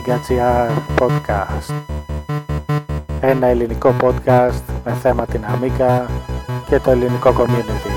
Amiga.gr Podcast Ένα ελληνικό podcast με θέμα την Amiga και το ελληνικό community.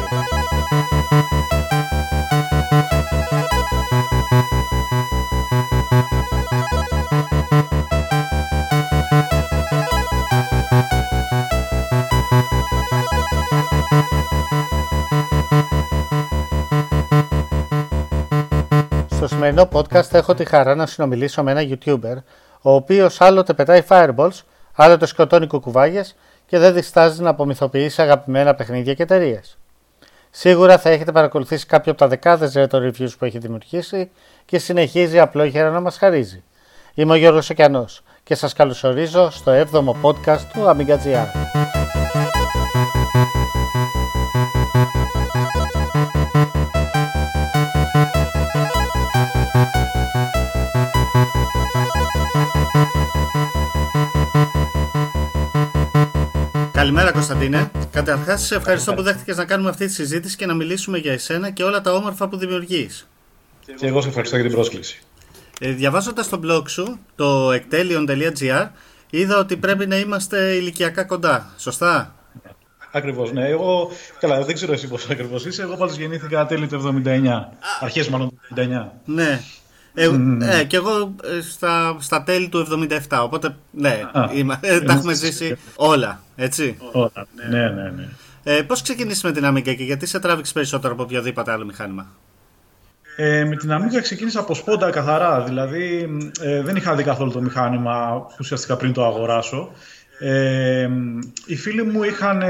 Σημερινό podcast έχω τη χαρά να συνομιλήσω με ένα YouTuber, ο οποίος άλλοτε πετάει fireballs, άλλοτε σκοτώνει κουκουβάγες και δεν διστάζει να απομυθοποιήσει αγαπημένα παιχνίδια και εταιρείες. Σίγουρα θα έχετε παρακολουθήσει κάποιο από τα δεκάδες retro reviews που έχει δημιουργήσει και συνεχίζει απλόχερα να μας χαρίζει. Είμαι ο Γιώργος Σοκιανός και σας καλωσορίζω στο 7ο podcast του Amiga GR. Καλημέρα Κωνσταντίνε. Καταρχάς, σε ευχαριστώ που δέχτηκες να κάνουμε αυτή τη συζήτηση και να μιλήσουμε για εσένα και όλα τα όμορφα που δημιουργείς. Και εγώ σε ευχαριστώ για την πρόσκληση. Ε, διαβάζοντας το blog σου, το εκτέλειον.gr, είδα ότι πρέπει να είμαστε ηλικιακά κοντά. Σωστά; Ακριβώς, ναι. Εγώ, καλά, δεν ξέρω εσύ πώς ακριβώς είσαι. Εγώ πάντως γεννήθηκα τέλη του 79. Αρχές μάλλον του 79. Ναι. Ε, mm. ε, και εγώ ε, στα, στα τέλη του 77, οπότε ναι, Α, είμα, ε, τα έχουμε ζήσει όλα, έτσι. Όλα, ναι, ναι, ναι. ναι. Ε, πώς ξεκινήσεις με την Amiga και γιατί σε τράβηξε περισσότερο από οποιοδήποτε άλλο μηχάνημα; Ε, με την Amiga ξεκίνησα από σπόντα καθαρά, δηλαδή ε, δεν είχα δει καθόλου το μηχάνημα ουσιαστικά πριν το αγοράσω. Ε, οι φίλοι μου είχαν,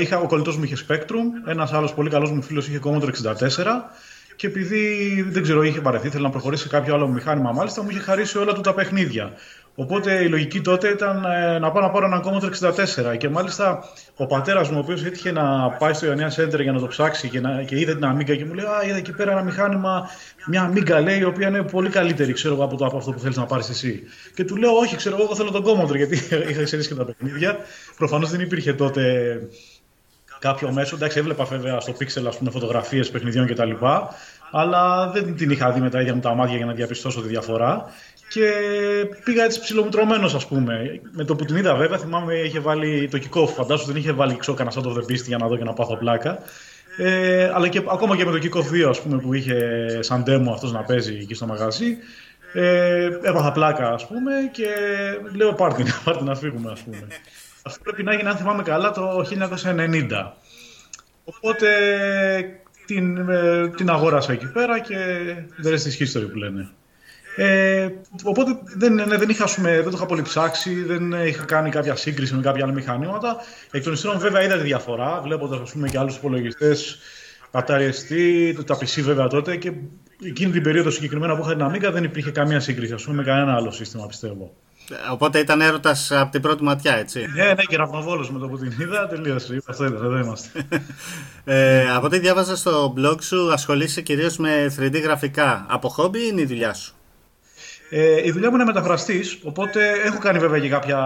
είχα, ο κολλητός μου είχε Spectrum, ένας άλλος πολύ καλός μου φίλος είχε Commodore 64 και επειδή δεν ξέρω, είχε παρεθεί, ήθελε να προχωρήσει σε κάποιο άλλο μηχάνημα, μάλιστα μου είχε χαρίσει όλα του τα παιχνίδια. Οπότε η λογική τότε ήταν ε, να πάω να πάρω ένα Commodore 64. Και μάλιστα ο πατέρας μου, ο οποίος έτυχε να πάει στο Ιωνία Center για να το ψάξει και, να, και είδε την Amiga και μου λέει: Α, είδα εκεί πέρα ένα μηχάνημα, μια Amiga λέει, η οποία είναι πολύ καλύτερη ξέρω, από, το, από αυτό που θέλεις να πάρεις εσύ. Και του λέω: Όχι, ξέρω, εγώ θέλω τον Commodore, γιατί είχα ξέρει και τα παιχνίδια. Προφανώς δεν υπήρχε τότε κάποιο μέσο. Εντάξει, έβλεπα βέβαια στο Pixel ας πούμε, φωτογραφίες παιχνιδιών κτλ. Αλλά δεν την είχα δει με τα ίδια μου τα μάτια για να διαπιστώσω τη διαφορά. Και πήγα έτσι ψιλομουτρωμένο, ας πούμε. Με το που την είδα, βέβαια, θυμάμαι είχε βάλει το Kickoff. Φαντάζομαι δεν είχε βάλει ξόκανα σαν το The Beast για να δω και να πάθω πλάκα. Ε, αλλά και ακόμα και με το Kickoff 2, ας πούμε, που είχε σαν demo αυτός να παίζει εκεί στο μαγαζί. Ε, έπαθα πλάκα, ας πούμε, και λέω πάρτι, πάρτι να φύγουμε, ας πούμε. Αυτό πρέπει να γίνει, αν θυμάμαι καλά, το 1990. Οπότε την, ε, την αγόρασα εκεί πέρα και δεν είναι history που λένε. Ε, οπότε δεν, ναι, δεν, είχα, δεν το είχα πολύ ψάξει, δεν είχα κάνει κάποια σύγκριση με κάποια άλλα μηχανήματα. Εκ των υστέρων βέβαια είδα τη διαφορά, βλέποντας και άλλους υπολογιστές, Atari ST, τα PC βέβαια τότε και εκείνη την περίοδο συγκεκριμένα που είχα την Amiga δεν υπήρχε καμία σύγκριση ας πούμε, με κανένα άλλο σύστημα πιστεύω. Οπότε ήταν έρωτας από την πρώτη ματιά, έτσι. Ναι, ναι, και ραυνοβόλο με το που την είδα, τελείωσε. Αυτό ήταν, εδώ είμαστε. ε, από ό,τι διάβαζα στο blog σου, ασχολείσαι κυρίως με 3D γραφικά. Από χόμπι είναι η δουλειά σου; Ε, η δουλειά μου είναι μεταφραστής, οπότε έχω κάνει βέβαια και κάποια,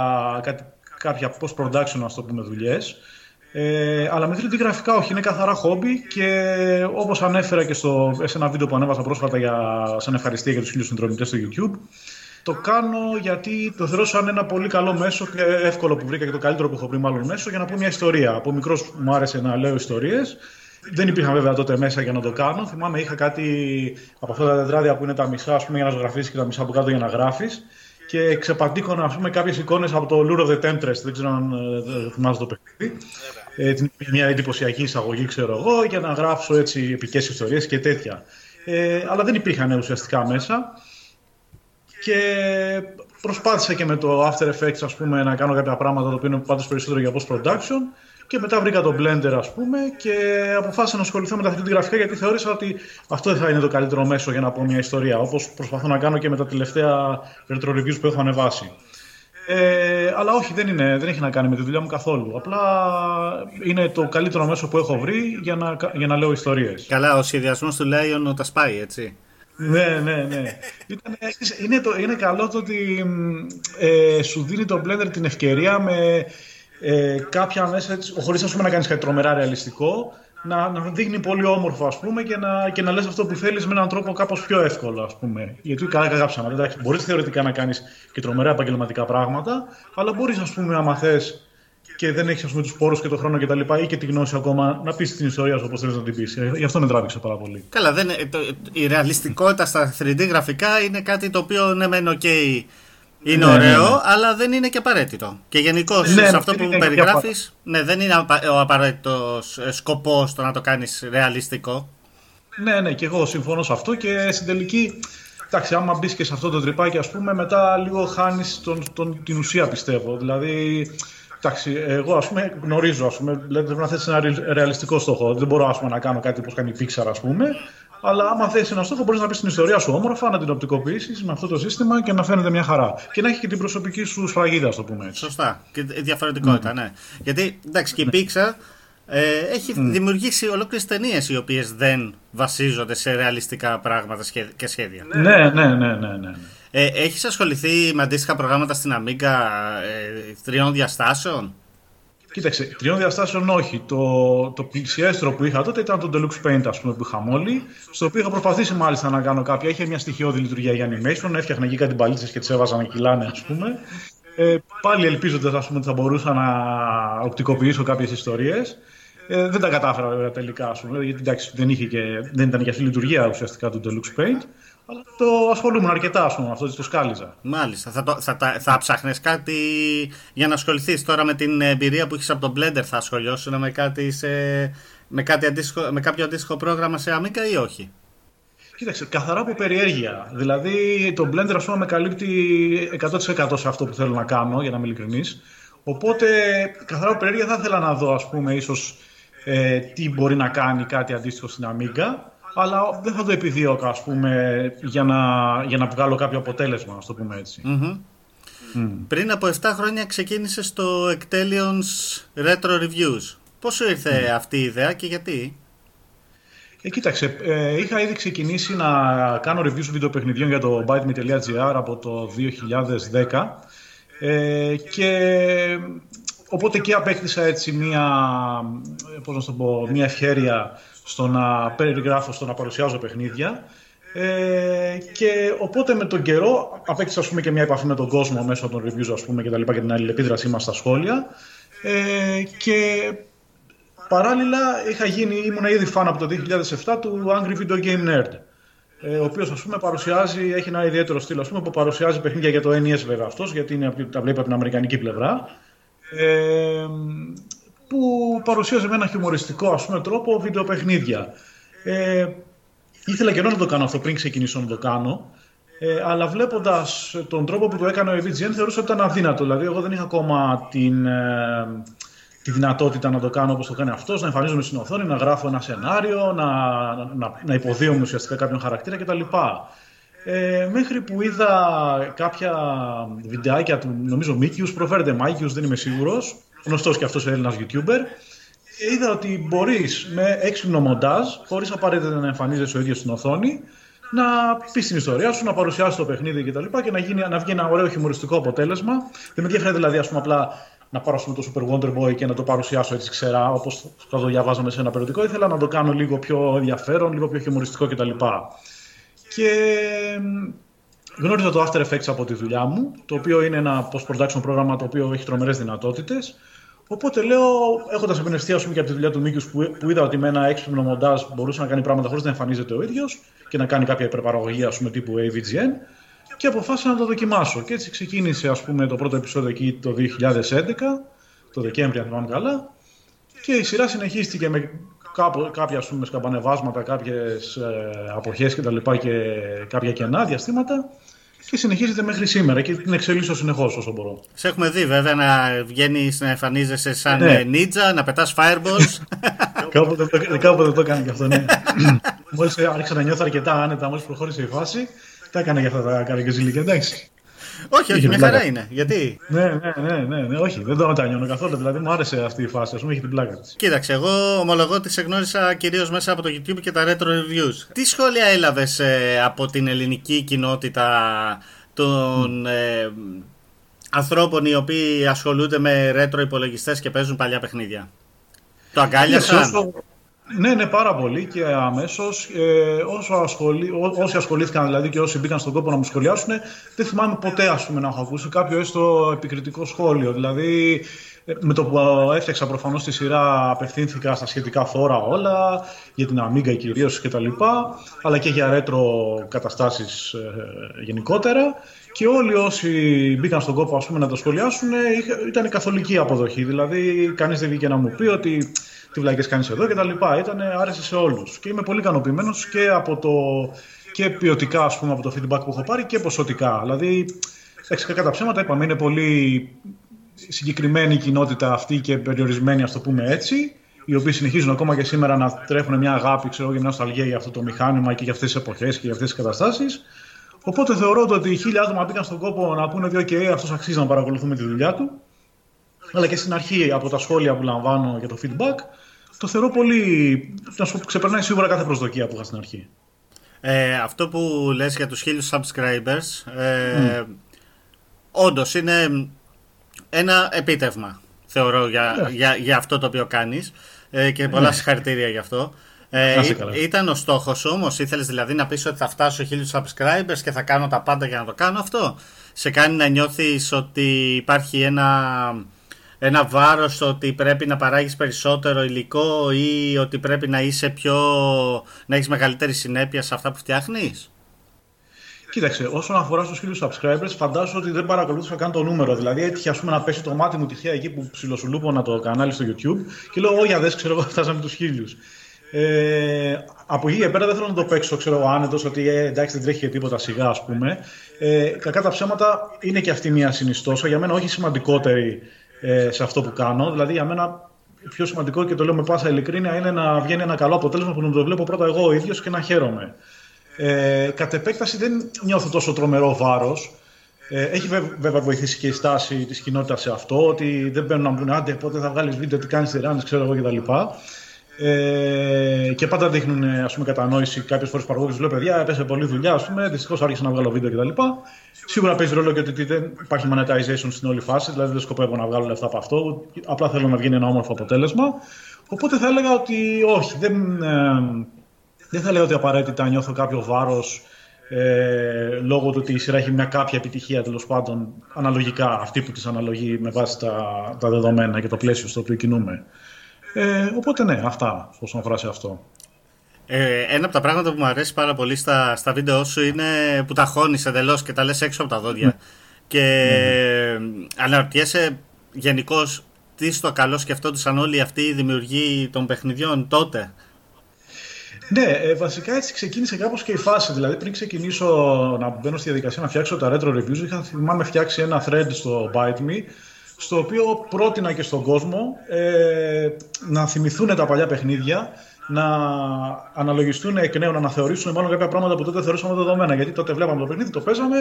κάποια post-production, ας το πούμε, δουλειές. Ε, αλλά με 3D γραφικά όχι, είναι καθαρά χόμπι και όπως ανέφερα και στο, σε ένα βίντεο που ανέβασα πρόσφατα για, σαν ευχαριστία για τους χίλιους συνδρομητές στο YouTube το κάνω γιατί το θεωρώ σαν ένα πολύ καλό μέσο και εύκολο που βρήκα και το καλύτερο που έχω βρει μάλλον μέσο για να πω μια ιστορία. Από μικρός μου άρεσε να λέω ιστορίες. Δεν υπήρχαν βέβαια τότε μέσα για να το κάνω. Θυμάμαι είχα κάτι από αυτά τα τετράδια που είναι τα μισά ας πούμε, για να ζωγραφίσεις και τα μισά από κάτω για να γράφεις. Και ξεπαντήκωνα ας πούμε, κάποιες εικόνες από το Lure of the Temptress, δεν ξέρω αν ε, θυμάσαι το παιχνίδι. Ε, μια εντυπωσιακή εισαγωγή ξέρω εγώ για να γράψω έτσι επικές ιστορίες και τέτοια. Ε, αλλά δεν υπήρχαν ουσιαστικά μέσα. Και προσπάθησα και με το After Effects ας πούμε, να κάνω κάποια πράγματα το οποίο είναι πάντως περισσότερο για post-production και μετά βρήκα το Blender ας πούμε και αποφάσισα να ασχοληθώ με τα 3D γραφικά γιατί θεώρησα ότι αυτό δεν θα είναι το καλύτερο μέσο για να πω μια ιστορία όπως προσπαθώ να κάνω και με τα τελευταία retro reviews που έχω ανεβάσει. Ε, αλλά όχι, δεν, είναι, δεν έχει να κάνει με τη δουλειά μου καθόλου. Απλά είναι το καλύτερο μέσο που έχω βρει για να, για να λέω ιστορίες. Καλά, ο σχεδιασμός του Lion τα σπάει, έτσι. Ναι, ναι, ναι. είναι, το, είναι καλό το ότι ε, σου δίνει το Blender την ευκαιρία με ε, κάποια μέσα, χωρίς ας πούμε, να κάνεις κάτι τρομερά ρεαλιστικό, να, να δείχνει πολύ όμορφο ας πούμε και να, και να λες αυτό που θέλεις με έναν τρόπο κάπως πιο εύκολο ας πούμε. Γιατί καλά καγάψαμε. Εντάξει, μπορείς θεωρητικά να κάνεις και τρομερά επαγγελματικά πράγματα, αλλά μπορείς ας πούμε άμα θες και δεν έχει τους πόρους και το χρόνο κτλ. ή και τη γνώση ακόμα να πεις την ιστορία σου όπως θέλεις να την πεις. Ε, γι' αυτό με τράβηξε πάρα πολύ. Καλά, δεν, το, η ρεαλιστικότητα στα 3D γραφικά είναι κάτι το οποίο ναι, μεν OK, είναι ναι, ωραίο, ναι, ναι. αλλά δεν είναι και απαραίτητο. Και γενικώ ναι, σε αυτό που περιγράφεις, ναι, δεν είναι ο απαραίτητος ε, σκοπός το να το κάνεις ρεαλιστικό. Ναι, ναι, και εγώ συμφωνώ σε αυτό και στην τελική. Εντάξει, άμα μπεις και σε αυτό το τρυπάκι, ας πούμε, μετά λίγο χάνεις την ουσία, πιστεύω. Δηλαδή, Εντάξει, εγώ ας πούμε γνωρίζω, ας πούμε, δηλαδή πρέπει να θέσει ένα ρεαλιστικό στόχο. Δεν μπορώ ας πούμε, να κάνω κάτι όπως κάνει η Pixar, ας πούμε. Αλλά άμα θέσει ένα στόχο, μπορείς να πεις την ιστορία σου όμορφα, να την οπτικοποιήσεις με αυτό το σύστημα και να φαίνεται μια χαρά. Και να έχει και την προσωπική σου σφραγίδα, ας το πούμε έτσι. Σωστά. Και διαφορετικότητα, mm. ναι. Γιατί εντάξει, και η Pixar ε, έχει mm. δημιουργήσει ολόκληρες ταινίες οι οποίες δεν βασίζονται σε ρεαλιστικά πράγματα και σχέδια. Ναι, ναι, ναι, ναι. ναι, ναι. Ε, έχεις ασχοληθεί με αντίστοιχα προγράμματα στην Amiga ε, τριών διαστάσεων; Κοίταξε, τριών διαστάσεων όχι. Το, το πλησιέστερο που είχα τότε ήταν το Deluxe Paint, ας πούμε, που είχα μόλι, στο οποίο είχα προσπαθήσει μάλιστα να κάνω κάποια. Είχε μια στοιχειώδη λειτουργία για animation, έφτιαχνα εκεί κάτι μπαλίτσε και τις έβαζα να κυλάνε, ας πούμε. Ε, πάλι ελπίζοντας ότι θα μπορούσα να οπτικοποιήσω κάποιες ιστορίες. Ε, δεν τα κατάφερα βέβαια τελικά, ας πούμε, γιατί εντάξει, δεν, είχε και, δεν ήταν και αυτή η λειτουργία ουσιαστικά του Deluxe Paint. Αλλά το ασχολούμαι αρκετά, ας πούμε, αυτό το σκάλιζα. Μάλιστα. Θα, το, θα, θα ψάχνεις κάτι για να ασχοληθείς τώρα με την εμπειρία που έχεις από τον Blender, θα ασχολιώσουν με, κάτι σε, με, κάτι αντίστοιχο, με κάποιο αντίστοιχο πρόγραμμα σε Amiga ή όχι; Κοίταξε, καθαρά από περιέργεια. Δηλαδή, το Blender, ας πούμε, με καλύπτει 100% σε αυτό που θέλω να κάνω, για να είμαι ειλικρινής. Οπότε, καθαρά από περιέργεια θα ήθελα να δω, ας πούμε, ίσως ε, τι μπορεί να κάνει κάτι αντίστοιχο στην Amiga αλλά δεν θα το επιδίωκα, ας πούμε, για να, για να βγάλω κάποιο αποτέλεσμα, ας το πούμε έτσι. Πριν από 7 χρόνια ξεκίνησες στο Ectelions Retro Reviews. Πώς σου ήρθε αυτή η ιδέα και γιατί; Ε, κοίταξε, ε, είχα ήδη ξεκινήσει να κάνω reviews βιντεοπαιχνιδιών για το byteme.gr από το 2010 ε, και οπότε και απέκτησα έτσι μία, πώς να το πω, μία ευχέρεια στο να περιγράφω, στο να παρουσιάζω παιχνίδια. Ε, και οπότε με τον καιρό απέκτησα ας πούμε, και μια επαφή με τον κόσμο μέσω των reviews ας πούμε, και τα λοιπά και την αλληλεπίδρασή μας στα σχόλια. Ε, και παράλληλα είχα γίνει, ήμουν ήδη φαν από το 2007 του Angry Video Game Nerd. Ε, ο οποίος ας πούμε παρουσιάζει, έχει ένα ιδιαίτερο στυλ ας πούμε, που παρουσιάζει παιχνίδια για το NES βέβαια αυτός, γιατί είναι, τα βλέπει από την αμερικανική πλευρά. Ε, που παρουσίαζε με ένα χιουμοριστικό ας πούμε, τρόπο βιντεοπαιχνίδια. Ε, ήθελα καιρό να το κάνω αυτό πριν ξεκινήσω να το κάνω, ε, αλλά βλέποντας τον τρόπο που το έκανε ο EVGN θεωρούσα ότι ήταν αδύνατο. Δηλαδή, εγώ δεν είχα ακόμα την, ε, τη δυνατότητα να το κάνω όπως το κάνει αυτός, να εμφανίζομαι στην οθόνη, να γράφω ένα σενάριο, να, να, να υποδύομαι ουσιαστικά κάποιον χαρακτήρα κτλ. Ε, μέχρι που είδα κάποια βιντεάκια του, νομίζω Μίκιους, προφέρεται Μάικιους, δεν είμαι σίγουρος, γνωστός και αυτός ο Έλληνα YouTuber, είδα ότι μπορείς με έξυπνο μοντάζ, χωρίς απαραίτητα να εμφανίζεσαι ο ίδιος στην οθόνη, να πεις την ιστορία σου, να παρουσιάσεις το παιχνίδι κτλ. Και, και να, γίνει, να βγει ένα ωραίο χιουμοριστικό αποτέλεσμα. Δεν με ενδιαφέρει δηλαδή ας πούμε, απλά να πάρω πούμε, το Super Wonder Boy και να το παρουσιάσω έτσι ξερά, όπως θα το διαβάζαμε σε ένα περιοδικό. Ήθελα να το κάνω λίγο πιο ενδιαφέρον, λίγο πιο χιουμοριστικό κτλ. Και γνώριζα το After Effects από τη δουλειά μου, το οποίο είναι ένα post-production πρόγραμμα το οποίο έχει τρομερές δυνατότητες. Οπότε λέω, έχοντας εμπνευστεί και από τη δουλειά του Μίκιου που, που είδα ότι με ένα έξυπνο μοντάζ μπορούσε να κάνει πράγματα χωρίς να εμφανίζεται ο ίδιος και να κάνει κάποια υπερπαραγωγή ας πούμε, τύπου AVGN, και αποφάσισα να το δοκιμάσω. Και έτσι ξεκίνησε ας πούμε, το πρώτο επεισόδιο εκεί το 2011, το Δεκέμβρη, αν θυμάμαι καλά, και η σειρά συνεχίστηκε με κάποια ας πούμε, σκαμπανεβάσματα, κάποιες ε, αποχές κτλ. Και, και κάποια κενά διαστήματα και συνεχίζεται μέχρι σήμερα και την εξελίσσω συνεχώς όσο μπορώ. Σε έχουμε δει βέβαια να βγαίνει να εμφανίζεσαι σαν ναι. ninja, να πετάς fireballs. κάποτε, κάποτε το έκανε και αυτό, ναι. μόλις άρχισα να νιώθω αρκετά άνετα, μόλις προχώρησε η φάση, τα έκανε για αυτά τα καραγκεζιλίκια, εντάξει. Όχι, όχι, μια χαρά είναι. Γιατί; Ναι, ναι, ναι, ναι, ναι, όχι, δεν το μετανιώνω καθόλου. Δηλαδή μου άρεσε αυτή η φάση, ας πούμε, έχει την πλάκα της. Κοίταξε, εγώ ομολογώ ότι σε γνώρισα κυρίως μέσα από το YouTube και τα retro reviews. Τι σχόλια έλαβες ε, από την ελληνική κοινότητα των ε, ανθρώπων οι οποίοι ασχολούνται με retro υπολογιστές και παίζουν παλιά παιχνίδια; Το αγκάλιασαν; Ναι, ναι, πάρα πολύ και αμέσως. Ε, όσο ασχολεί, όσοι ασχολήθηκαν δηλαδή και όσοι μπήκαν στον κόπο να μου σχολιάσουν, δεν θυμάμαι ποτέ ας πούμε, να έχω ακούσει κάποιο έστω επικριτικό σχόλιο. Δηλαδή, ε, με το που έφτιαξα προφανώς τη σειρά, απευθύνθηκα στα σχετικά φόρα όλα, για την Amiga κυρίως κτλ. Αλλά και για ρέτρο καταστάσεις ε, γενικότερα. Και όλοι όσοι μπήκαν στον κόπο ας πούμε, να το σχολιάσουν ήταν καθολική αποδοχή. Δηλαδή, κανείς δεν βγήκε να μου πει ότι τι βλακές κάνεις εδώ και τα λοιπά. Ήταν, άρεσε σε όλους. Και είμαι πολύ ικανοποιημένος και από το και ποιοτικά ας πούμε, από το feedback που έχω πάρει και ποσοτικά. Δηλαδή, κατά ψέματα είπαμε, είναι πολύ συγκεκριμένη η κοινότητα αυτή και περιορισμένη, ας το πούμε έτσι, οι οποίοι συνεχίζουν ακόμα και σήμερα να τρέχουν μια αγάπη ξέρω, και μια νοσταλγία για αυτό το μηχάνημα και για αυτές τις εποχές και για αυτές τις καταστάσεις. Οπότε θεωρώ ότι οι χίλια άτομα μπήκαν στον κόπο να πούνε ότι OK, αυτός αξίζει να παρακολουθούμε τη δουλειά του. Αλλά και στην αρχή από τα σχόλια που λαμβάνω για το feedback, το θεωρώ πολύ. να σου ξεπερνάει σίγουρα κάθε προσδοκία που είχα στην αρχή. Ε, αυτό που λες για τους χίλιους subscribers, ε, mm. όντως είναι ένα επίτευγμα, θεωρώ, για, ναι. για, για αυτό το οποίο κάνεις ε, και πολλά mm. συγχαρητήρια γι' αυτό. Ε, ήταν ο στόχος όμως, ήθελες δηλαδή να πεις ότι θα φτάσω χίλιους subscribers και θα κάνω τα πάντα για να το κάνω αυτό; Σε κάνει να νιώθεις ότι υπάρχει ένα ένα βάρος ότι πρέπει να παράγεις περισσότερο υλικό ή ότι πρέπει να είσαι πιο να έχεις μεγαλύτερη συνέπεια σε αυτά που φτιάχνεις; Κοίταξε, όσον αφορά στους χίλιου subscribers, φαντάζομαι ότι δεν παρακολούθησα καν το νούμερο. Δηλαδή, έτυχε ας πούμε, να πέσει το μάτι μου τυχαία εκεί που ψιλοσουλούπωνα το κανάλι στο YouTube και λέω: Όχι, δεν ξέρω εγώ, φτάσαμε τους χίλιους. Ε, από εκεί και πέρα δεν θέλω να το παίξω, ξέρω, άνετος ότι ε, εντάξει δεν τρέχει και τίποτα σιγά, ας πούμε. Ε, κακά τα ψέματα είναι και αυτή μια συνιστόσα. Για μένα όχι σημαντικότερη ε, σε αυτό που κάνω. Δηλαδή, για μένα πιο σημαντικό και το λέω με πάσα ειλικρίνεια είναι να βγαίνει ένα καλό αποτέλεσμα που να το βλέπω πρώτα εγώ ο ίδιος και να χαίρομαι. Ε, κατ' επέκταση δεν νιώθω τόσο τρομερό βάρος. Ε, έχει βέβαια βοηθήσει και η στάση της κοινότητας σε αυτό, ότι δεν μπαίνουν να μου πούνε άντε πότε θα βγάλεις βίντεο, τι κάνεις τη ξέρω εγώ κτλ. Ε, και πάντα δείχνουν ας πούμε, κατανόηση κάποιες φορές παραγωγέ. Λέω παιδιά, έπεσε πολλή δουλειά. Δυστυχώς άρχισα να βγάλω βίντεο κτλ. Σίγουρα παίζει ρόλο και ότι δεν υπάρχει monetization στην όλη φάση, δηλαδή δεν σκοπεύω να βγάλω λεφτά από αυτό. Απλά θέλω να βγει ένα όμορφο αποτέλεσμα. Οπότε θα έλεγα ότι όχι, δεν, ε, δεν θα λέω ότι απαραίτητα νιώθω κάποιο βάρος ε, λόγω του ότι η σειρά έχει μια κάποια επιτυχία τέλος πάντων αναλογικά αυτή που της αναλογεί με βάση τα, τα δεδομένα και το πλαίσιο στο οποίο κινούμε. Ε, οπότε ναι, αυτά όσον αφορά σε αυτό. Ε, ένα από τα πράγματα που μου αρέσει πάρα πολύ στα, στα βίντεο σου είναι που τα χώνεις εντελώς και τα λες έξω από τα δόντια. Ναι. Και mm. αναρωτιέσαι γενικώς τι στο καλό σκεφτόντουσαν όλοι αυτοί οι δημιουργοί των παιχνιδιών τότε; Ναι, ε, βασικά έτσι ξεκίνησε κάπως και η φάση. Δηλαδή, πριν ξεκινήσω να μπαίνω στη διαδικασία να φτιάξω τα retro reviews, είχα θυμάμαι φτιάξει ένα thread στο Byte Me, στο οποίο πρότεινα και στον κόσμο ε, να θυμηθούν τα παλιά παιχνίδια να αναλογιστούν εκ νέου, να αναθεωρήσουν μάλλον κάποια πράγματα που τότε θεωρούσαμε δεδομένα. Γιατί τότε βλέπαμε το παιχνίδι, το παίζαμε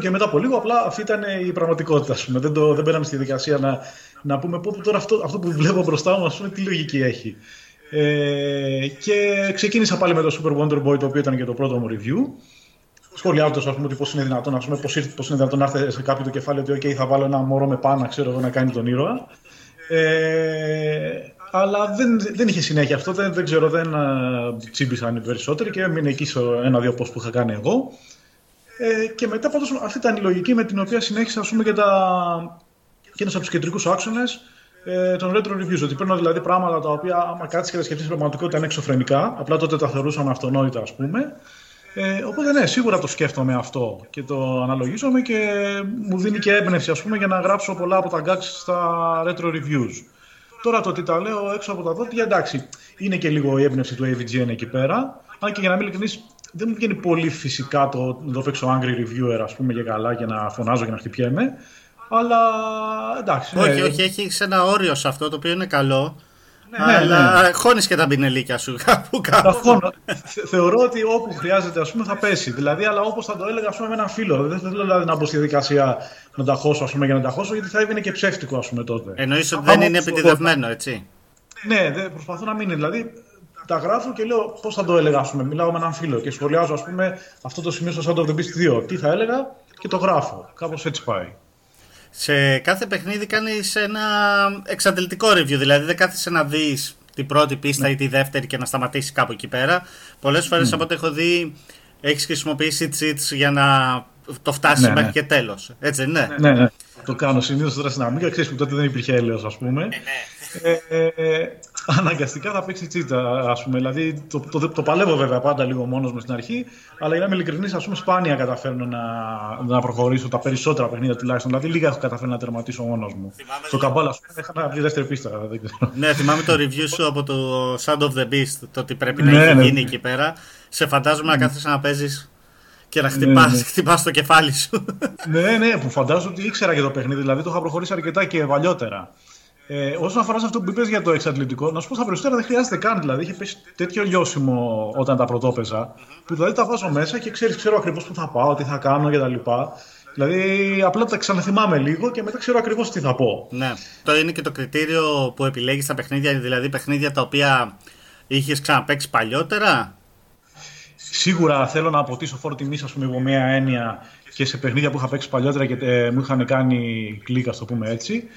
και μετά από λίγο απλά αυτή ήταν η πραγματικότητα. Πούμε. Δεν, το, δεν μπαίναμε στη διαδικασία να, να πούμε πω τώρα αυτό, αυτό που βλέπω μπροστά μου, πούμε, τι λογική έχει. Ε, και ξεκίνησα πάλι με το Super Wonder Boy, το οποίο ήταν και το πρώτο μου review. Σχολιάζοντα, ας πούμε, ότι πώς είναι δυνατόν, ας πούμε, πώς, πώς είναι δυνατόν να έρθει σε κάποιο το κεφάλι ότι okay, θα βάλω ένα μωρό με πάνω, ξέρω εγώ, να κάνει τον ήρωα. Ε, αλλά δεν, δεν είχε συνέχεια αυτό, δεν, δεν ξέρω, δεν uh, τσίμπησαν οι περισσότεροι και έμεινε εκεί σε ένα-δύο πώ που είχα κάνει εγώ. Ε, και μετά πάντως αυτή ήταν η λογική με την οποία συνέχισα ας πούμε, και, τα... και ένας από τους κεντρικούς άξονες ε, των retro reviews. Ότι παίρνω δηλαδή πράγματα τα οποία άμα κάτσεις και τα σκεφτείς πραγματικότητα είναι εξωφρενικά, απλά τότε τα θεωρούσαμε αυτονόητα ας πούμε. Ε, οπότε ναι, σίγουρα το σκέφτομαι αυτό και το αναλογίζομαι και μου δίνει και έμπνευση ας πούμε για να γράψω πολλά από τα gags στα retro reviews. Τώρα το ότι τα λέω έξω από τα δόντια, εντάξει, είναι και λίγο η έμπνευση του AVGN εκεί πέρα. Αν και για να μην ειλικρινή, δεν μου βγαίνει πολύ φυσικά το να το παίξω angry reviewer, ας πούμε, για καλά και να φωνάζω και να χτυπιέμαι. Αλλά εντάξει. Όχι, ναι. όχι, έχει ένα όριο σε αυτό το οποίο είναι καλό. Ναι, αλλά ναι. χώνεις και τα μπινελίκια σου κάπου κάπου. Θεωρώ ότι όπου χρειάζεται ας πούμε, θα πέσει. Δηλαδή, αλλά όπως θα το έλεγα ας πούμε, με έναν φίλο. Δεν θέλω δηλαδή, να μπω στη διαδικασία να τα χώσω ας πούμε, για να τα χώσω, γιατί θα έβγαινε και ψεύτικο ας πούμε, τότε. Εννοείς ότι δεν είναι επιτεδευμένο, έτσι; Ναι, δε, προσπαθώ να μην είναι. Δηλαδή, τα γράφω και λέω πώς θα το έλεγα. Ας πούμε. Μιλάω με έναν φίλο και σχολιάζω ας πούμε, αυτό το σημείο στο Sound of the Beast 2. Τι θα έλεγα και το γράφω. Κάπως έτσι πάει σε κάθε παιχνίδι κάνεις ένα εξαντλητικό review, δηλαδή δεν κάθεσαι να δεις την πρώτη πίστα ή τη δεύτερη και να σταματήσεις κάπου εκεί πέρα. Πολλές φορές από ό,τι έχω δει, έχεις χρησιμοποιήσει cheats για να το φτάσεις μέχρι και τέλος. Έτσι, ναι. Ναι, ναι. Το κάνω συνήθως τώρα στην Amiga. Ξέρεις που τότε δεν υπήρχε έλεο, ας πούμε. Ε, ε, αναγκαστικά θα παίξει τσίτα, ας πούμε. Δηλαδή το, το, το, παλεύω βέβαια πάντα λίγο μόνος με στην αρχή, αλλά για να είμαι ειλικρινής, ας πούμε, σπάνια καταφέρνω να, να προχωρήσω τα περισσότερα παιχνίδια τουλάχιστον. Δηλαδή λίγα έχω καταφέρει να τερματίσω μόνος μου. Θυμάμαι το καμπάλα, α πούμε, είχα να δεύτερη πίστα. Δεν ξέρω. Ναι, θυμάμαι το review σου από το Sound of the Beast, το ότι πρέπει να ναι, έχει ναι. γίνει εκεί πέρα. Σε φαντάζομαι να κάθεσαι να παίζεις και να χτυπάς, ναι, ναι. χτυπάς το κεφάλι σου. ναι, ναι, που φαντάζομαι ότι ήξερα για το παιχνίδι, δηλαδή το είχα προχωρήσει αρκετά και παλιότερα. Ε, όσον αφορά σε αυτό που είπες για το εξαντλητικό, να σου πω στα περισσότερα δεν χρειάζεται καν. Δηλαδή, είχε πέσει τέτοιο λιώσιμο όταν τα πρωτόπαιζα, που δηλαδή τα βάζω μέσα και ξέρεις, ξέρω ακριβώς πού θα πάω, τι θα κάνω κτλ. Δηλαδή, απλά τα ξαναθυμάμαι λίγο και μετά ξέρω ακριβώς τι θα πω. Ναι. Το είναι και το κριτήριο που επιλέγεις τα παιχνίδια, δηλαδή παιχνίδια τα οποία είχες ξαναπέξει παλιότερα; Σίγουρα θέλω να αποτίσω φόρο τιμή, ας πούμε, υπό μια έννοια και σε παιχνίδια που είχα παίξει παλιότερα και ε, μου είχαν κάνει κλίκα, ας το πούμε έτσι.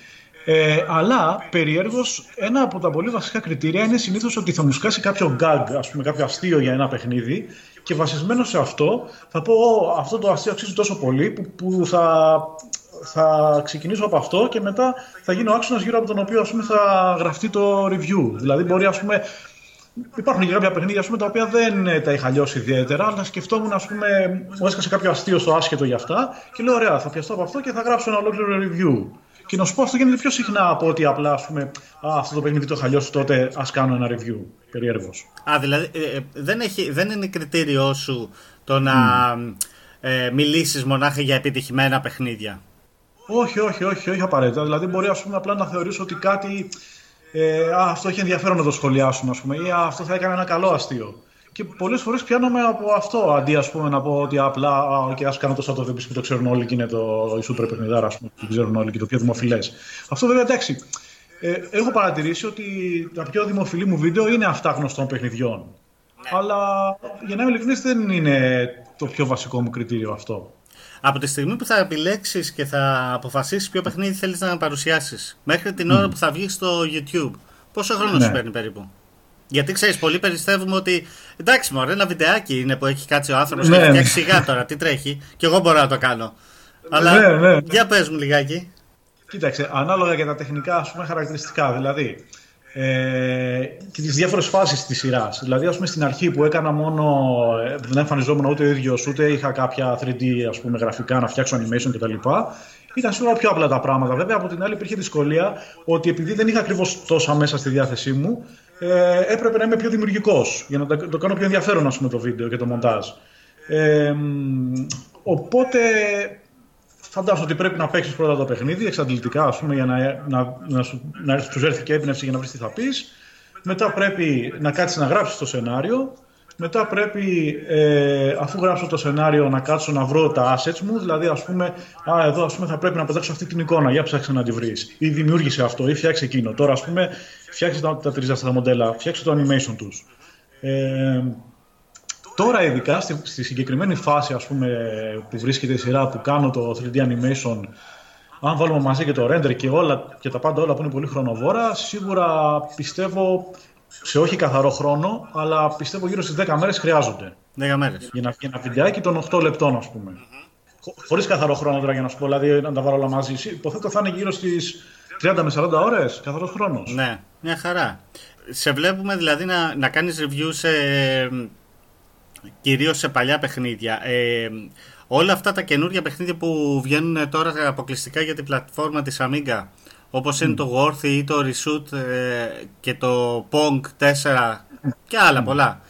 Ε, αλλά περιέργως, ένα από τα πολύ βασικά κριτήρια είναι συνήθως ότι θα μου σκάσει κάποιο gag, ας πούμε, κάποιο αστείο για ένα παιχνίδι και βασισμένο σε αυτό θα πω: Αυτό το αστείο αξίζει τόσο πολύ που, που θα, θα ξεκινήσω από αυτό και μετά θα γίνει ο άξονας γύρω από τον οποίο ας πούμε, θα γραφτεί το review. Δηλαδή, μπορεί ας πούμε, Υπάρχουν και κάποια παιχνίδια πούμε, τα οποία δεν τα είχα λιώσει ιδιαίτερα, αλλά σκεφτόμουν, ας πούμε, μου έσκασε κάποιο αστείο στο άσχετο για αυτά και λέω: Ωραία, θα πιαστώ από αυτό και θα γράψω ένα ολόκληρο review. Και να σου πω, αυτό γίνεται πιο συχνά από ότι απλά ας πούμε, α, αυτό το παιχνίδι το είχα λιώσει τότε, ας κάνω ένα review. Περίεργος. Α, δηλαδή ε, ε, δεν, έχει, δεν είναι κριτήριό σου το να mm. ε, μιλήσεις μονάχα για επιτυχημένα παιχνίδια; Όχι, όχι, όχι, όχι απαραίτητα. Δηλαδή, μπορεί ας πούμε, απλά να θεωρήσω ότι κάτι. Ε, α, αυτό έχει ενδιαφέρον να το σχολιάσουν, ας πούμε, ή α, αυτό θα έκανε ένα καλό αστείο. Και πολλές φορές πιάνομαι από αυτό αντί ας πούμε, να πω ότι απλά α, okay, ας κάνω το Shadow of που το ξέρουν όλοι και είναι το η super παιχνιδάρα που το ξέρουν όλοι και το πιο δημοφιλές. Αυτό βέβαια εντάξει. Ε, έχω παρατηρήσει ότι τα πιο δημοφιλή μου βίντεο είναι αυτά γνωστών παιχνιδιών. Ναι. Αλλά για να είμαι ειλικρινής, δεν είναι το πιο βασικό μου κριτήριο αυτό. Από τη στιγμή που θα επιλέξεις και θα αποφασίσεις ποιο παιχνίδι θέλεις να παρουσιάσεις, μέχρι την ώρα που θα βγεις στο YouTube, πόσο χρόνο ναι. σου παίρνει περίπου; Γιατί ξέρεις, πολλοί πιστεύουμε ότι εντάξει, μωρέ, ένα βιντεάκι είναι που έχει κάτσει ο άνθρωπος ναι, και έχει φτιάξει σιγά τώρα. Τι τρέχει, και εγώ μπορώ να το κάνω. Αλλά ναι, ναι. για πες μου λιγάκι. Κοίταξε, ανάλογα για τα τεχνικά ας πούμε, χαρακτηριστικά. Δηλαδή, ε, και τις διάφορες φάσεις της σειράς. Δηλαδή, ας πούμε, στην αρχή που έκανα μόνο. Ε, δεν εμφανιζόμουν ούτε ο ίδιος, ούτε είχα κάποια 3D ας πούμε, γραφικά να φτιάξω animation κτλ. Ήταν σίγουρα πιο απλά τα πράγματα. Βέβαια, από την άλλη, υπήρχε δυσκολία ότι επειδή δεν είχα ακριβώς τόσα μέσα στη διάθεσή μου, ε, έπρεπε να είμαι πιο δημιουργικός για να το, κάνω πιο ενδιαφέρον ας πούμε, το βίντεο και το μοντάζ. Ε, οπότε φαντάζομαι ότι πρέπει να παίξεις πρώτα το παιχνίδι εξαντλητικά ας πούμε, για να, να, να, σου, να σου έρθει και έμπνευση για να βρεις τι θα πεις. Μετά πρέπει να κάτσεις να γράψεις το σενάριο. Μετά πρέπει, ε, αφού γράψω το σενάριο, να κάτσω να βρω τα assets μου. Δηλαδή, ας πούμε, α, εδώ ας πούμε, θα πρέπει να πετάξω αυτή την εικόνα. Για ψάξε να τη βρεις. Ή δημιούργησε αυτό, ή φτιάξε εκείνο. Τώρα, ας πούμε, φτιάξει τα, τα τριζάστα μοντέλα, φτιάξε το animation τους. Ε, τώρα, ειδικά στη, στη, συγκεκριμένη φάση ας πούμε, που βρίσκεται η σειρά που κάνω το 3D animation, αν βάλουμε μαζί και το render και, όλα, και τα πάντα όλα που είναι πολύ χρονοβόρα, σίγουρα πιστεύω σε όχι καθαρό χρόνο, αλλά πιστεύω γύρω στις 10 μέρες χρειάζονται. 10 μέρες. Για, να, για ένα βιντεάκι των 8 λεπτών, ας πούμε. Mm-hmm. Χωρίς καθαρό χρόνο τώρα για να σου πω, δηλαδή να τα βάλω όλα μαζί. Υποθέτω θα είναι γύρω στις 30 με 40 ώρες καθαρός χρόνος. Ναι, μια χαρά. Σε βλέπουμε δηλαδή να, να κάνεις review σε. Κυρίως σε παλιά παιχνίδια. Ε, όλα αυτά τα καινούργια παιχνίδια που βγαίνουν τώρα αποκλειστικά για την πλατφόρμα της Amiga όπως είναι το Worthy ή το Reshoot ε, και το Pong 4 και άλλα πολλά.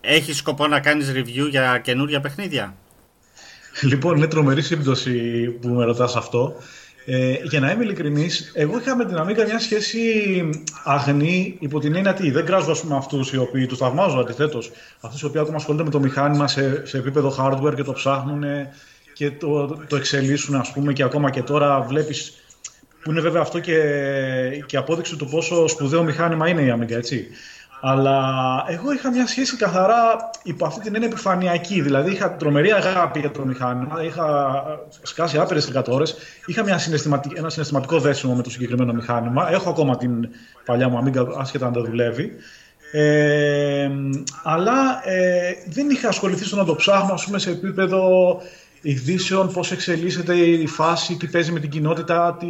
Έχεις σκοπό να κάνεις review για καινούρια παιχνίδια; Λοιπόν, είναι τρομερή σύμπτωση που με ρωτάς αυτό. Ε, για να είμαι ειλικρινής, εγώ είχα με την Amiga μια σχέση αγνή υπό την έννοια ότι δεν κράζω με αυτούς οι οποίοι τους θαυμάζω αντιθέτως. Αυτούς οι οποίοι ακόμα ασχολούνται με το μηχάνημα σε, σε επίπεδο hardware και το ψάχνουν και το, το εξελίσσουν, ας πούμε, και ακόμα και τώρα βλέπεις που είναι βέβαια αυτό και, και απόδειξη του πόσο σπουδαίο μηχάνημα είναι η Amiga, έτσι. Αλλά εγώ είχα μια σχέση καθαρά υπό αυτή την έννοια επιφανειακή. Δηλαδή είχα τρομερή αγάπη για το μηχάνημα, είχα σκάσει άπειρες εργατόρες, είχα μια συναισθηματικ... ένα συναισθηματικό δέσιμο με το συγκεκριμένο μηχάνημα. Έχω ακόμα την παλιά μου Amiga, άσχετα αν δεν δουλεύει. Ε, αλλά ε, δεν είχα ασχοληθεί στο να το ψάχνω ας πούμε, σε επίπεδο ειδήσεων, πώς εξελίσσεται η φάση, τι παίζει με την κοινότητα τι,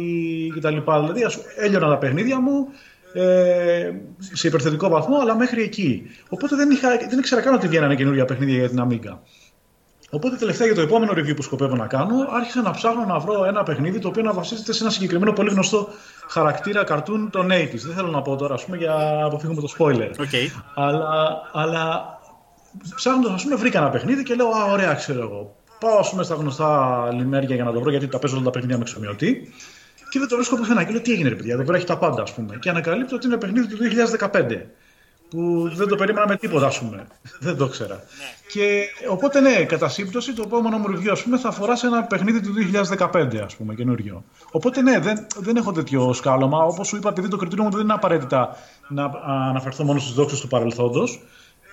κτλ. Δηλαδή, ας, έλειωνα τα παιχνίδια μου, ε, σε υπερθετικό βαθμό, αλλά μέχρι εκεί. Οπότε δεν, είχα, δεν ήξερα καν ότι βγαίνανε καινούργια παιχνίδια για την Amiga. Οπότε τελευταία για το επόμενο review που σκοπεύω να κάνω, άρχισα να ψάχνω να βρω ένα παιχνίδι το οποίο να βασίζεται σε ένα συγκεκριμένο πολύ γνωστό χαρακτήρα καρτούν των 80s. Δεν θέλω να πω τώρα, ας πούμε, για να αποφύγουμε το spoiler. Okay. Αλλά, αλλά ψάχνοντας, ας πούμε, βρήκα ένα παιχνίδι και λέω, Α, ωραία, ξέρω εγώ. Πάω, ας πούμε, στα γνωστά λιμέρια για να το βρω, γιατί τα παίζω όλα τα παιχνίδια με εξομοιωτή και δεν το βρίσκω πουθενά. Και λέω τι έγινε, ρε παιδιά, εδώ πέρα έχει τα πάντα, ας πούμε. Και ανακαλύπτω ότι είναι παιχνίδι του 2015. Που δεν το περίμενα με τίποτα, ας πούμε. δεν το ξέρα. Ναι. Και οπότε, ναι, κατά σύμπτωση, το επόμενο μου review, ας πούμε, θα αφορά σε ένα παιχνίδι του 2015, ας πούμε, καινούριο. Οπότε, ναι, δεν, δεν έχω τέτοιο σκάλωμα. Όπως σου είπα, επειδή το κριτήριο μου δεν είναι απαραίτητα να αναφερθώ μόνο στις δόξει του παρελθόντος.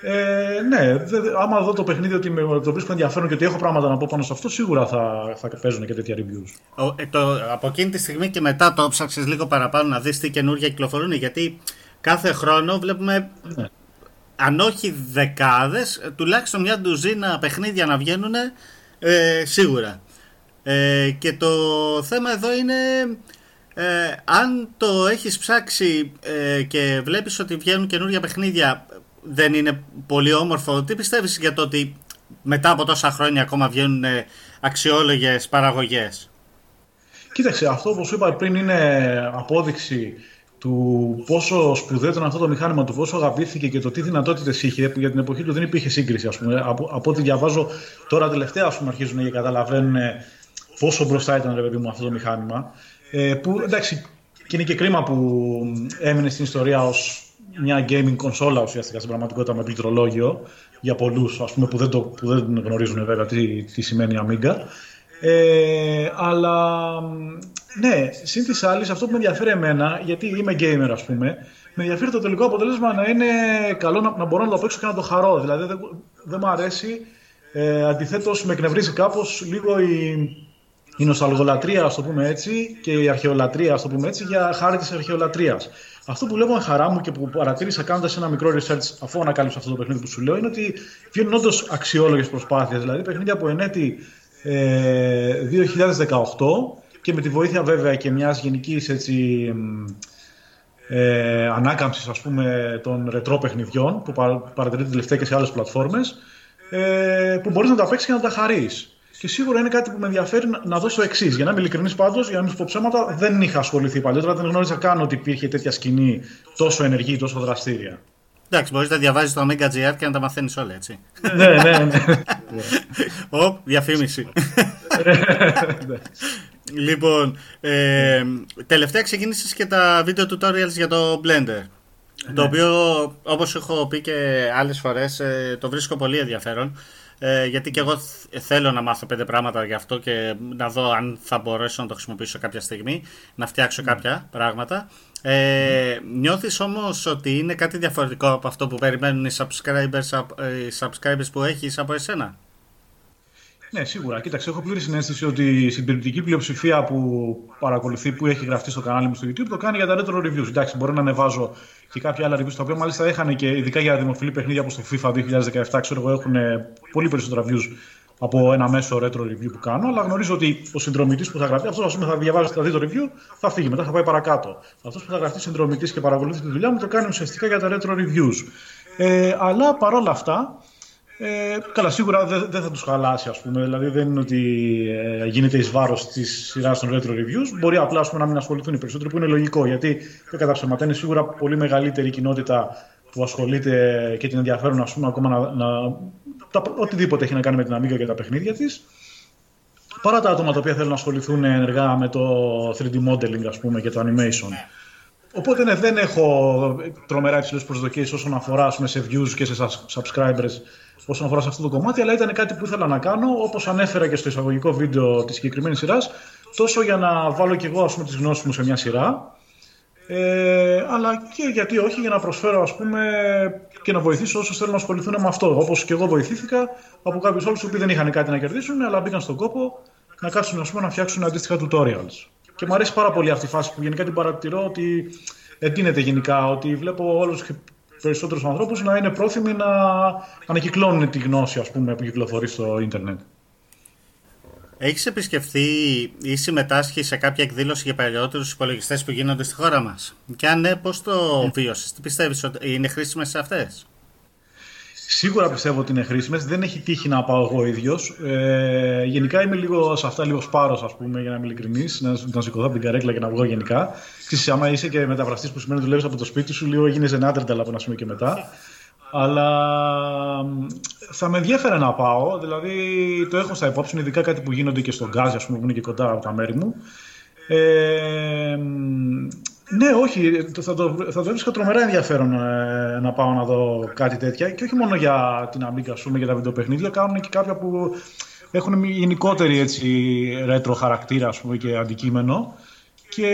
Ε, ναι, δε, άμα δω το παιχνίδι ότι με το βρίσκω ενδιαφέρον και ότι έχω πράγματα να πω πάνω σε αυτό, σίγουρα θα, θα παίζουν και τέτοια reviews. Ο, ε, το, από εκείνη τη στιγμή και μετά το ψάξες λίγο παραπάνω να δεις τι καινούργια κυκλοφορούν, γιατί κάθε χρόνο βλέπουμε. Ναι. Αν όχι δεκάδες, τουλάχιστον μια ντουζίνα παιχνίδια να βγαίνουν ε, σίγουρα. Ε, και το θέμα εδώ είναι ε, αν το έχεις ψάξει ε, και βλέπεις ότι βγαίνουν καινούργια παιχνίδια δεν είναι πολύ όμορφο. Τι πιστεύεις για το ότι μετά από τόσα χρόνια ακόμα βγαίνουν ε, αξιόλογες παραγωγές; Κοίταξε, αυτό που σου είπα πριν είναι απόδειξη του πόσο σπουδαίο ήταν αυτό το μηχάνημα, του πόσο αγαπήθηκε και το τι δυνατότητες είχε, που για την εποχή του δεν υπήρχε σύγκριση. Ας πούμε. Από, από ό,τι διαβάζω τώρα τελευταία, ας πούμε, αρχίζουν και καταλαβαίνουν πόσο μπροστά ήταν ρε παιδί μου αυτό το μηχάνημα. Ε, που εντάξει, και είναι και κρίμα που έμεινε στην ιστορία ως μια gaming κονσόλα ουσιαστικά στην πραγματικότητα με πληκτρολόγιο για πολλούς που, δεν που δεν γνωρίζουν βέβαια τι, τι σημαίνει Amiga. Ε, αλλά ναι, συν της άλλης, αυτό που με ενδιαφέρει εμένα, γιατί είμαι gamer, ας πούμε, με ενδιαφέρει το τελικό αποτέλεσμα να είναι καλό να, να μπορώ να το παίξω και να το χαρώ. Δηλαδή δεν, δεν μου αρέσει. Ε, Αντιθέτως, με εκνευρίζει κάπως λίγο η, η νοσταλγολατρία, ας το πούμε έτσι, και η αρχαιολατρία, ας το πούμε έτσι, για χάρη της αρχαιολατρία. Αυτό που βλέπω χαρά μου και που παρατήρησα κάνοντας ένα μικρό research αφού ανακάλυψα αυτό το παιχνίδι που σου λέω είναι ότι βγαίνουν όντως αξιόλογες προσπάθειες. Δηλαδή παιχνίδια που ενέτη ε, 2018 και με τη βοήθεια βέβαια και μιας γενικής ε, ανάκαμψης ας πούμε των ρετρό παιχνιδιών που παρατηρείται τελευταία και σε άλλες πλατφόρμες ε, που μπορείς να τα παίξεις και να τα χαρείς. Και σίγουρα είναι κάτι που με ενδιαφέρει να δώσω το εξής. Για να είμαι ειλικρινής πάντως, για να μην σου πω ψέματα, δεν είχα ασχοληθεί παλιότερα, δεν γνώριζα καν ότι υπήρχε τέτοια σκηνή τόσο ενεργή, τόσο δραστήρια. Εντάξει, μπορείς να διαβάζεις το Omega GR και να τα μαθαίνεις όλα, έτσι. ναι, ναι, ναι. Ω, διαφήμιση. λοιπόν, ε, τελευταία ξεκίνησες και τα video tutorials για το Blender. Το ναι. οποίο, όπως έχω πει και άλλες φορές, ε, το βρίσκω πολύ ενδιαφέρον. Ε, γιατί και εγώ θέλω να μάθω πέντε πράγματα γι' αυτό και να δω αν θα μπορέσω να το χρησιμοποιήσω κάποια στιγμή, να φτιάξω κάποια πράγματα. Ε, Νιώθεις όμως ότι είναι κάτι διαφορετικό από αυτό που περιμένουν οι subscribers, οι subscribers που έχεις από εσένα; Ναι, σίγουρα. Κοίταξε, έχω πλήρη συνέστηση ότι η συντηρητική πλειοψηφία που παρακολουθεί, που έχει γραφτεί στο κανάλι μου στο YouTube, το κάνει για τα retro reviews. Εντάξει, μπορεί να ανεβάζω και κάποια άλλα reviews τα οποία μάλιστα είχαν και ειδικά για δημοφιλή παιχνίδια όπως το FIFA 2017, ξέρω εγώ, έχουν πολύ περισσότερα views από ένα μέσο retro review που κάνω. Αλλά γνωρίζω ότι ο συνδρομητής που θα γραφτεί, αυτός πούμε θα διαβάζει, θα δει το review, θα φύγει, μετά θα πάει παρακάτω. Αυτός που θα γραφτεί συνδρομητής και παρακολουθεί τη δουλειά μου το κάνει ουσιαστικά για τα retro reviews. Ε, αλλά παρόλα αυτά, ε, καλά, σίγουρα δεν, δεν θα τους χαλάσει, ας πούμε. Δηλαδή δεν είναι ότι ε, γίνεται εις βάρος της σειράς των retro reviews. Μπορεί απλά πούμε, να μην ασχοληθούν οι περισσότεροι, που είναι λογικό. Γιατί δεν κατά ψέματα είναι σίγουρα πολύ μεγαλύτερη κοινότητα που ασχολείται και την ενδιαφέρουν ας πούμε, ακόμα να, να, τα, οτιδήποτε έχει να κάνει με την Amiga και τα παιχνίδια της. Παρά τα άτομα τα οποία θέλουν να ασχοληθούν ενεργά με το 3D modeling ας πούμε, και το animation. Οπότε ναι, δεν έχω τρομερά υψηλές προσδοκίες όσον αφορά πούμε, σε views και σε subscribers όσον αφορά σε αυτό το κομμάτι, αλλά ήταν κάτι που ήθελα να κάνω, όπως ανέφερα και στο εισαγωγικό βίντεο της συγκεκριμένης σειράς, τόσο για να βάλω κι εγώ τις γνώσεις μου σε μια σειρά, Ε, αλλά και γιατί όχι για να προσφέρω ας πούμε και να βοηθήσω όσους θέλουν να ασχοληθούν με αυτό. Όπως και εγώ βοηθήθηκα από κάποιους άλλους που δεν είχαν κάτι να κερδίσουν αλλά μπήκαν στον κόπο να κάτσουν ας πούμε, να φτιάξουν αντίστοιχα tutorials. Και μου αρέσει πάρα πολύ αυτή η φάση που γενικά την παρατηρώ ότι εντείνεται γενικά, ότι βλέπω όλους και περισσότερους ανθρώπους να είναι πρόθυμοι να ανακυκλώνουν τη γνώση ας πούμε, που κυκλοφορεί στο ίντερνετ. Έχεις επισκεφθεί ή συμμετάσχει σε κάποια εκδήλωση για παλιότερους υπολογιστές που γίνονται στη χώρα μας; Και αν ναι, πώς το βίωσες, τι πιστεύεις ότι είναι χρήσιμες σε αυτές; Σίγουρα πιστεύω ότι είναι χρήσιμες. Δεν έχει τύχει να πάω εγώ ίδιος. Ε, γενικά είμαι λίγο σε αυτά λίγο σπάρος, ας πούμε, για να είμαι ειλικρινής, να, να σηκωθώ από την καρέκλα και να βγω γενικά. Ξέρεις, άμα είσαι και μεταφραστής που σημαίνει ότι δουλεύεις από το σπίτι σου, λίγο γίνει ενάτρεντα από ένα σημείο και μετά. Αλλά θα με ενδιαφέρε να πάω. Δηλαδή το έχω στα υπόψη, ειδικά κάτι που γίνονται και στον Γκάζι, ας πούμε, που είναι και κοντά από τα μέρη μου. Ε, ναι, όχι. Θα το, θα το έβρισκα τρομερά ενδιαφέρον ε, να πάω να δω κάτι τέτοια. Και όχι μόνο για την Amiga, πούμε, για τα βιντεοπαιχνίδια. Κάνουν και κάποια που έχουν γενικότερη έτσι, ρέτρο χαρακτήρα ας πούμε, και αντικείμενο. Και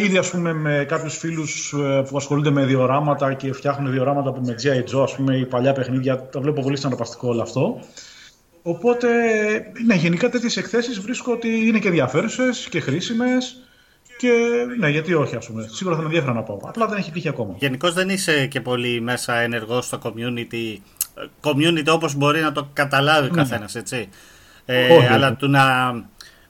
ήδη ας πούμε με κάποιους φίλους ε, που ασχολούνται με διοράματα και φτιάχνουν διοράματα που με G.I. Joe, ας πούμε, οι παλιά παιχνίδια, τα βλέπω πολύ συναρπαστικό όλο αυτό. Οπότε, ναι, γενικά τέτοιες εκθέσεις βρίσκω ότι είναι και ενδιαφέρουσες και χρήσιμες και ναι, γιατί όχι, ας πούμε. Σίγουρα θα με ενδιαφέρει να πάω. Απλά δεν έχει τύχει ακόμα. Γενικώς δεν είσαι και πολύ μέσα ενεργό στο community. Community όπως μπορεί να το καταλάβει ο ναι. καθένας, έτσι. Ε, αλλά του να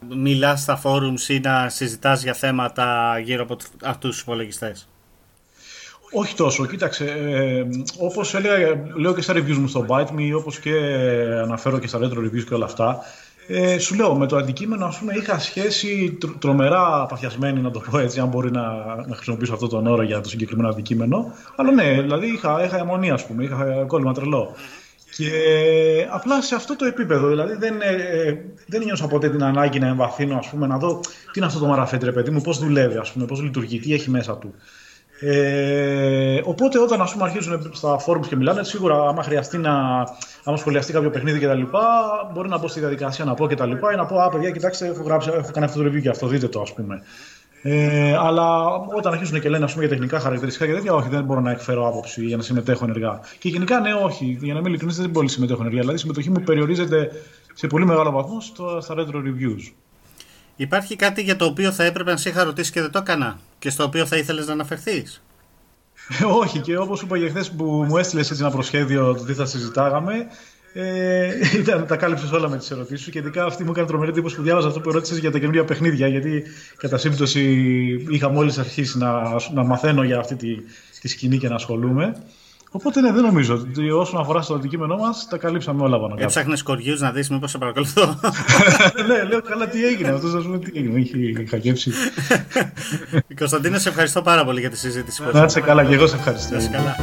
μιλάς στα forums ή να συζητάς για θέματα γύρω από αυτούς τους υπολογιστές. Όχι τόσο. Κοίταξε, ε, όπως έλεγα, λέω και στα reviews μου στο Byte Me, όπως και αναφέρω και στα retro reviews και όλα αυτά, ε, σου λέω, με το αντικείμενο ας πούμε, είχα σχέση τρομερά παθιασμένη, να το πω έτσι, αν μπορεί να, να χρησιμοποιήσω αυτό τον όρο για το συγκεκριμένο αντικείμενο. Αλλά ναι, δηλαδή είχα, είχα αιμονία, ας πούμε, είχα κόλλημα τρελό. Και απλά σε αυτό το επίπεδο, δηλαδή δεν, ε, δεν νιώσα ποτέ την ανάγκη να εμβαθύνω, ας πούμε, να δω τι είναι αυτό το μαραφέτρε, παιδί μου, πώς δουλεύει, ας πούμε, πώς λειτουργεί, τι έχει μέσα του. Ε, οπότε όταν ας πούμε, αρχίζουν στα forums και μιλάνε, σίγουρα άμα χρειαστεί να άμα σχολιαστεί κάποιο παιχνίδι κτλ. Μπορεί να μπω στη διαδικασία να πω κτλ. ή να πω Α, παιδιά, κοιτάξτε, έχω, γράψει, έχω κάνει αυτό το review και αυτό, δείτε το, ας πούμε. Ε, αλλά όταν αρχίζουν και λένε ας πούμε, για τεχνικά χαρακτηριστικά και τέτοια, όχι, δεν μπορώ να εκφέρω άποψη για να συμμετέχω ενεργά. Και γενικά, ναι, όχι. Για να μην ειλικρινή, δεν πολύ συμμετέχω ενεργά. Δηλαδή, η συμμετοχή μου περιορίζεται σε πολύ μεγάλο βαθμό στα retro reviews. Υπάρχει κάτι για το οποίο θα έπρεπε να σε είχα ρωτήσει και δεν το έκανα και στο οποίο θα ήθελες να αναφερθείς; Όχι, και όπως είπα για χθες που μου έστειλες έτσι ένα προσχέδιο το τι θα συζητάγαμε, ε, ήταν, τα κάλυψες όλα με τις ερωτήσεις σου και ειδικά αυτή μου έκανε τρομερή εντύπωση που διάβαζα αυτό που ρώτησε για τα καινούργια παιχνίδια. Γιατί κατά σύμπτωση είχα μόλις αρχίσει να, να μαθαίνω για αυτή τη, τη σκηνή και να ασχολούμαι. Οπότε ναι, δεν νομίζω ότι όσον αφορά στο αντικείμενό μας, τα καλύψαμε όλα πάνω κάτω. Έψαχνες κοριού να δεις μήπως σε παρακολουθώ. ναι, λέω καλά τι έγινε. Αυτός ας πούμε τι έγινε. Είχε χακέψει. Κωνσταντίνο, σε ευχαριστώ πάρα πολύ για τη συζήτηση. Να είσαι καλά, και εγώ σε ευχαριστώ. Να καλά.